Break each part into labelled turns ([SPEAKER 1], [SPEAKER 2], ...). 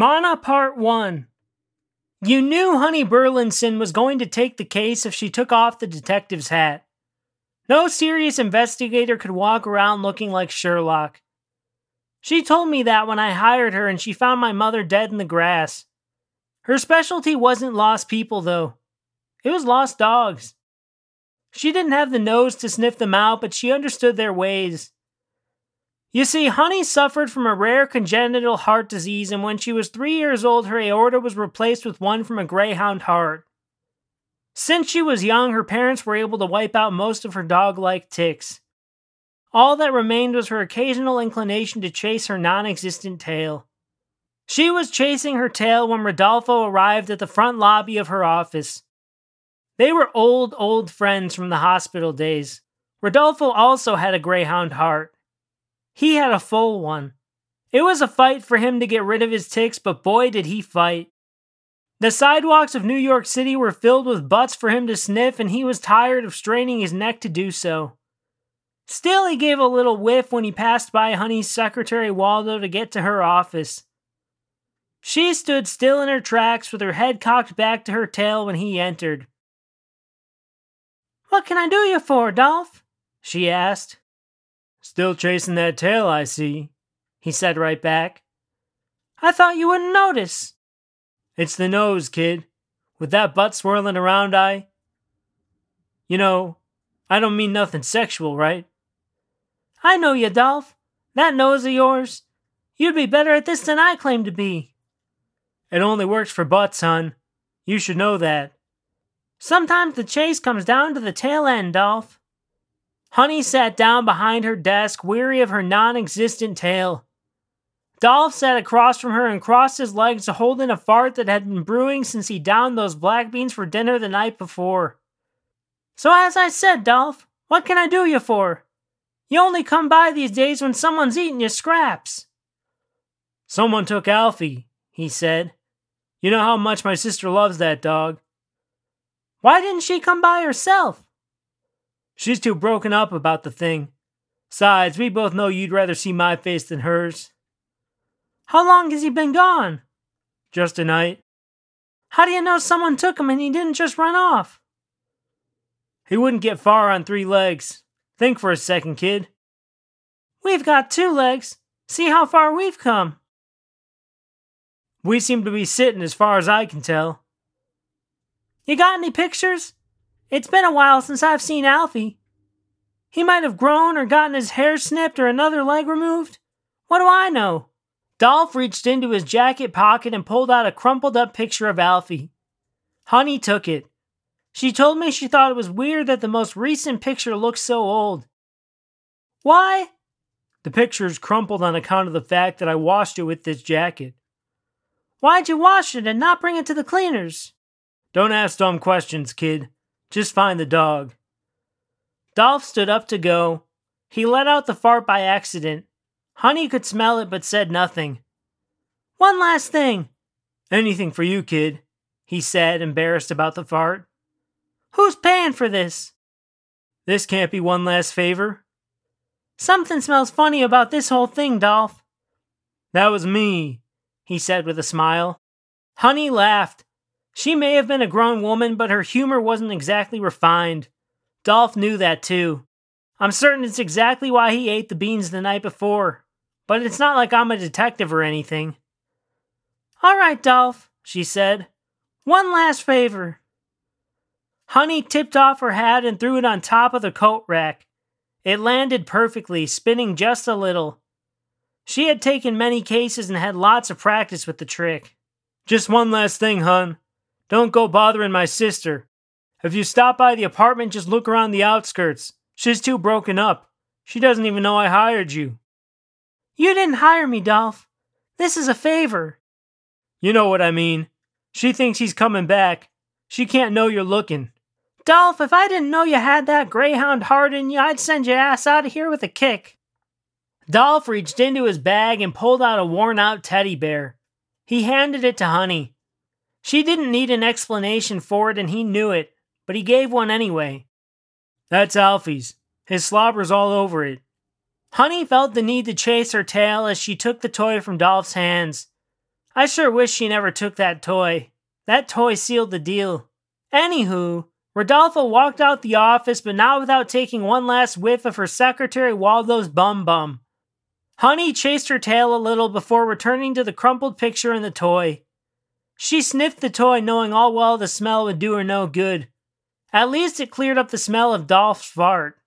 [SPEAKER 1] Manna Part 1 You knew Honey Burlinson was going to take the case if she took off the detective's hat. No serious investigator could walk around looking like Sherlock. She told me that when I hired her and she found my mother dead in the grass. Her specialty wasn't lost people, though. It was lost dogs. She didn't have the nose to sniff them out, but she understood their ways. You see, Honey suffered from a rare congenital heart disease, and when she was three years old, her aorta was replaced with one from a greyhound heart. Since she was young, her parents were able to wipe out most of her dog like ticks. All that remained was her occasional inclination to chase her non existent tail. She was chasing her tail when Rodolfo arrived at the front lobby of her office. They were old, old friends from the hospital days. Rodolfo also had a greyhound heart. He had a full one. It was a fight for him to get rid of his ticks, but boy, did he fight. The sidewalks of New York City were filled with butts for him to sniff, and he was tired of straining his neck to do so. Still, he gave a little whiff when he passed by Honey's secretary Waldo to get to her office. She stood still in her tracks with her head cocked back to her tail when he entered. What can I do you for, Dolph? she asked. Still chasing that tail, I see, he said right back. I thought you wouldn't notice. It's the nose, kid. With that butt swirling around, I. You know, I don't mean nothing sexual, right? I know you, Dolph. That nose of yours. You'd be better at this than I claim to be. It only works for butts, son. You should know that. Sometimes the chase comes down to the tail end, Dolph. Honey sat down behind her desk, weary of her non existent tail. Dolph sat across from her and crossed his legs to hold in a fart that had been brewing since he downed those black beans for dinner the night before. So, as I said, Dolph, what can I do you for? You only come by these days when someone's eating your scraps. Someone took Alfie, he said. You know how much my sister loves that dog. Why didn't she come by herself? She's too broken up about the thing. Besides, we both know you'd rather see my face than hers. How long has he been gone? Just a night. How do you know someone took him and he didn't just run off? He wouldn't get far on three legs. Think for a second, kid. We've got two legs. See how far we've come. We seem to be sitting as far as I can tell. You got any pictures? It's been a while since I've seen Alfie. He might have grown or gotten his hair snipped or another leg removed. What do I know? Dolph reached into his jacket pocket and pulled out a crumpled up picture of Alfie. Honey took it. She told me she thought it was weird that the most recent picture looked so old. Why? The picture is crumpled on account of the fact that I washed it with this jacket. Why'd you wash it and not bring it to the cleaners? Don't ask dumb questions, kid. Just find the dog. Dolph stood up to go. He let out the fart by accident. Honey could smell it but said nothing. One last thing. Anything for you, kid, he said, embarrassed about the fart. Who's paying for this? This can't be one last favor. Something smells funny about this whole thing, Dolph. That was me, he said with a smile. Honey laughed. She may have been a grown woman, but her humor wasn't exactly refined. Dolph knew that too. I'm certain it's exactly why he ate the beans the night before, but it's not like I'm a detective or anything. All right, Dolph, she said. One last favor. Honey tipped off her hat and threw it on top of the coat rack. It landed perfectly, spinning just a little. She had taken many cases and had lots of practice with the trick. Just one last thing, hun. Don't go bothering my sister. If you stop by the apartment, just look around the outskirts. She's too broken up. She doesn't even know I hired you. You didn't hire me, Dolph. This is a favor. You know what I mean. She thinks he's coming back. She can't know you're looking. Dolph, if I didn't know you had that greyhound heart in you, I'd send your ass out of here with a kick. Dolph reached into his bag and pulled out a worn out teddy bear. He handed it to Honey. She didn't need an explanation for it, and he knew it, but he gave one anyway. That's Alfie's. His slobber's all over it. Honey felt the need to chase her tail as she took the toy from Dolph's hands. I sure wish she never took that toy. That toy sealed the deal. Anywho, Rodolfo walked out the office, but not without taking one last whiff of her secretary Waldo's bum bum. Honey chased her tail a little before returning to the crumpled picture and the toy. She sniffed the toy, knowing all well the smell would do her no good. At least it cleared up the smell of Dolph's fart.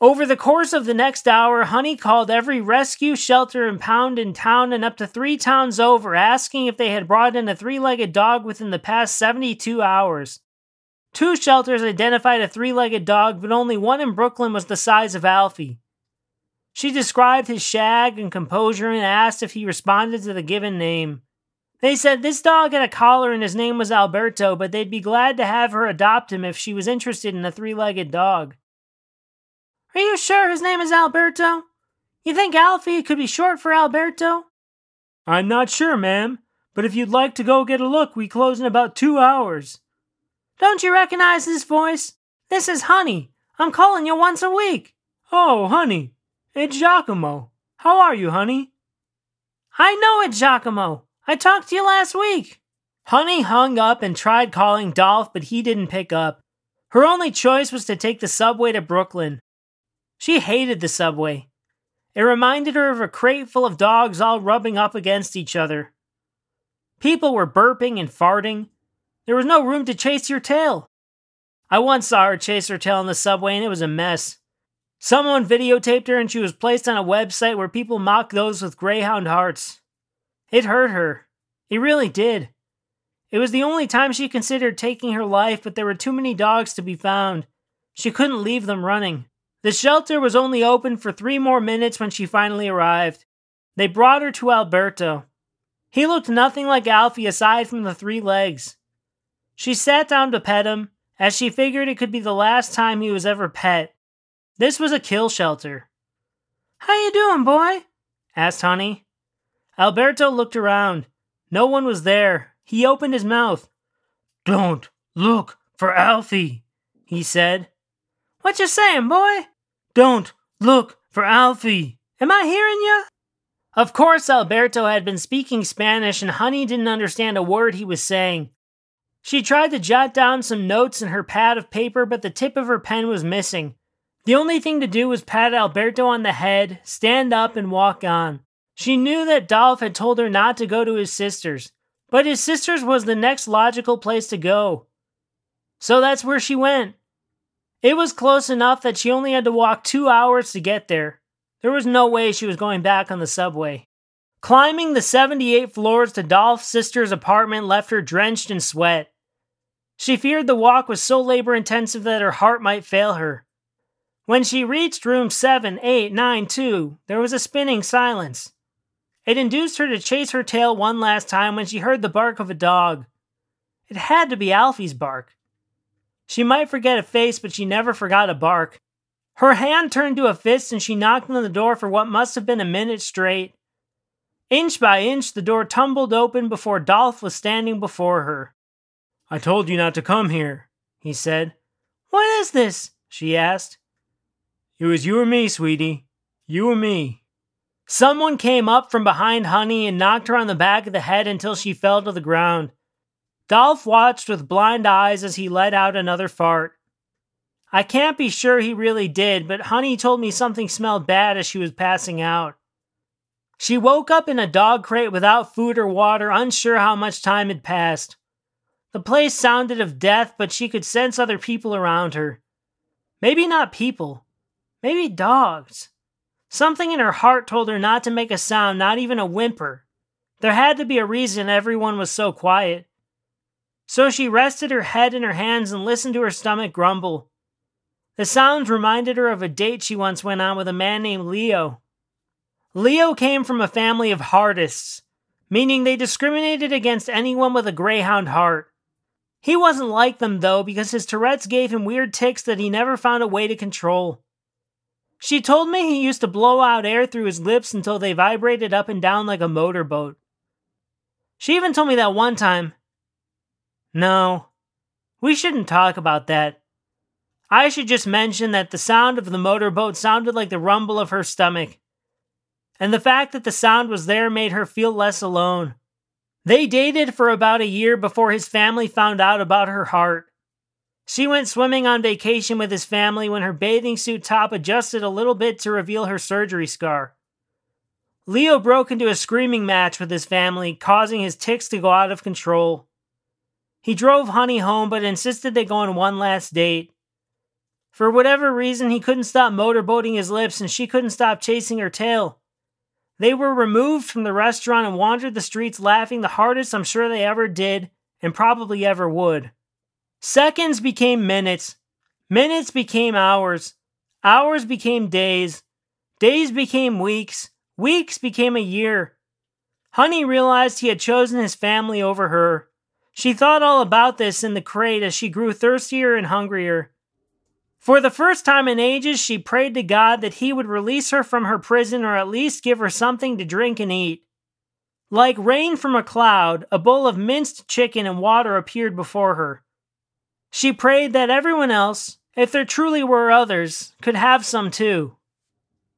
[SPEAKER 1] Over the course of the next hour, Honey called every rescue, shelter, and pound in town and up to three towns over, asking if they had brought in a three legged dog within the past 72 hours. Two shelters identified a three legged dog, but only one in Brooklyn was the size of Alfie. She described his shag and composure and asked if he responded to the given name. They said this dog had a collar and his name was Alberto, but they'd be glad to have her adopt him if she was interested in a three legged dog. Are you sure his name is Alberto? You think Alfie could be short for Alberto? I'm not sure, ma'am, but if you'd like to go get a look, we close in about two hours. Don't you recognize this voice? This is Honey. I'm calling you once a week. Oh, Honey. It's Giacomo. How are you, Honey? I know it's Giacomo. I talked to you last week. Honey hung up and tried calling Dolph, but he didn't pick up. Her only choice was to take the subway to Brooklyn. She hated the subway. It reminded her of a crate full of dogs all rubbing up against each other. People were burping and farting. There was no room to chase your tail. I once saw her chase her tail in the subway and it was a mess. Someone videotaped her and she was placed on a website where people mock those with greyhound hearts. It hurt her. It really did. It was the only time she considered taking her life, but there were too many dogs to be found. She couldn't leave them running. The shelter was only open for three more minutes when she finally arrived. They brought her to Alberto. He looked nothing like Alfie aside from the three legs. She sat down to pet him, as she figured it could be the last time he was ever pet. This was a kill shelter. How you doing, boy? asked Honey. Alberto looked around. No one was there. He opened his mouth. Don't look for Alfie, he said. What you saying, boy? Don't look for Alfie. Am I hearing you? Of course, Alberto had been speaking Spanish, and Honey didn't understand a word he was saying. She tried to jot down some notes in her pad of paper, but the tip of her pen was missing. The only thing to do was pat Alberto on the head, stand up, and walk on. She knew that Dolph had told her not to go to his sister's, but his sister's was the next logical place to go. So that's where she went. It was close enough that she only had to walk two hours to get there. There was no way she was going back on the subway. Climbing the 78 floors to Dolph's sister's apartment left her drenched in sweat. She feared the walk was so labor intensive that her heart might fail her. When she reached room 7892, there was a spinning silence. It induced her to chase her tail one last time when she heard the bark of a dog. It had to be Alfie's bark. She might forget a face, but she never forgot a bark. Her hand turned to a fist and she knocked on the door for what must have been a minute straight. Inch by inch, the door tumbled open before Dolph was standing before her. I told you not to come here, he said. What is this? she asked. It was you or me, sweetie. You or me. Someone came up from behind Honey and knocked her on the back of the head until she fell to the ground. Dolph watched with blind eyes as he let out another fart. I can't be sure he really did, but Honey told me something smelled bad as she was passing out. She woke up in a dog crate without food or water, unsure how much time had passed. The place sounded of death, but she could sense other people around her. Maybe not people, maybe dogs. Something in her heart told her not to make a sound, not even a whimper. There had to be a reason everyone was so quiet. So she rested her head in her hands and listened to her stomach grumble. The sounds reminded her of a date she once went on with a man named Leo. Leo came from a family of hardists, meaning they discriminated against anyone with a greyhound heart. He wasn't like them, though, because his Tourette's gave him weird tics that he never found a way to control. She told me he used to blow out air through his lips until they vibrated up and down like a motorboat. She even told me that one time. No, we shouldn't talk about that. I should just mention that the sound of the motorboat sounded like the rumble of her stomach. And the fact that the sound was there made her feel less alone. They dated for about a year before his family found out about her heart. She went swimming on vacation with his family when her bathing suit top adjusted a little bit to reveal her surgery scar. Leo broke into a screaming match with his family, causing his tics to go out of control. He drove Honey home but insisted they go on one last date. For whatever reason, he couldn't stop motorboating his lips and she couldn't stop chasing her tail. They were removed from the restaurant and wandered the streets laughing the hardest I'm sure they ever did and probably ever would. Seconds became minutes. Minutes became hours. Hours became days. Days became weeks. Weeks became a year. Honey realized he had chosen his family over her. She thought all about this in the crate as she grew thirstier and hungrier. For the first time in ages, she prayed to God that he would release her from her prison or at least give her something to drink and eat. Like rain from a cloud, a bowl of minced chicken and water appeared before her. She prayed that everyone else, if there truly were others, could have some too.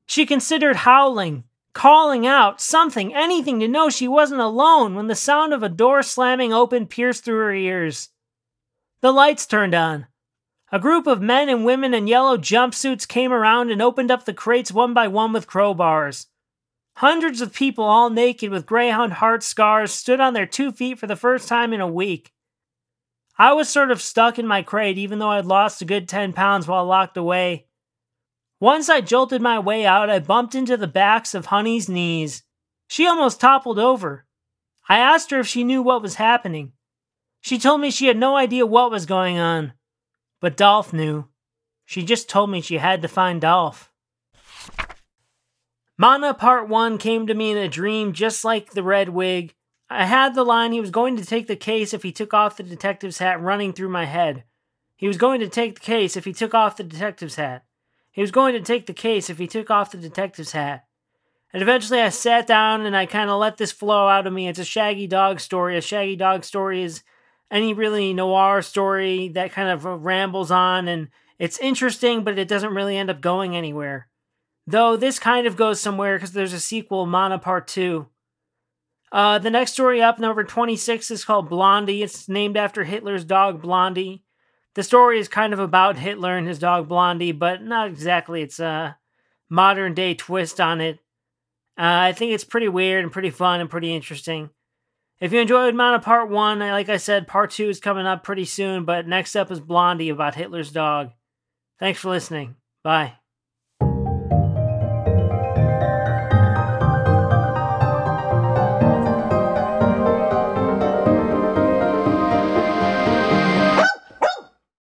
[SPEAKER 1] She considered howling, calling out, something, anything to know she wasn't alone when the sound of a door slamming open pierced through her ears. The lights turned on. A group of men and women in yellow jumpsuits came around and opened up the crates one by one with crowbars. Hundreds of people, all naked with Greyhound heart scars, stood on their two feet for the first time in a week. I was sort of stuck in my crate, even though I'd lost a good 10 pounds while locked away. Once I jolted my way out, I bumped into the backs of Honey's knees. She almost toppled over. I asked her if she knew what was happening. She told me she had no idea what was going on. But Dolph knew. She just told me she had to find Dolph. Manna Part 1 came to me in a dream just like the red wig, I had the line he was going to take the case if he took off the detective's hat running through my head. He was going to take the case if he took off the detective's hat. He was going to take the case if he took off the detective's hat. And eventually I sat down and I kind of let this flow out of me. It's a Shaggy Dog story. A Shaggy Dog story is any really noir story that kind of uh, rambles on and it's interesting, but it doesn't really end up going anywhere. Though this kind of goes somewhere because there's a sequel, Manna Part 2. Uh, the next story up, number 26, is called Blondie. It's named after Hitler's dog, Blondie. The story is kind of about Hitler and his dog, Blondie, but not exactly. It's a modern day twist on it. Uh, I think it's pretty weird and pretty fun and pretty interesting. If you enjoyed Manna Part 1, like I said, Part 2 is coming up pretty soon, but next up is Blondie about Hitler's dog. Thanks for listening. Bye.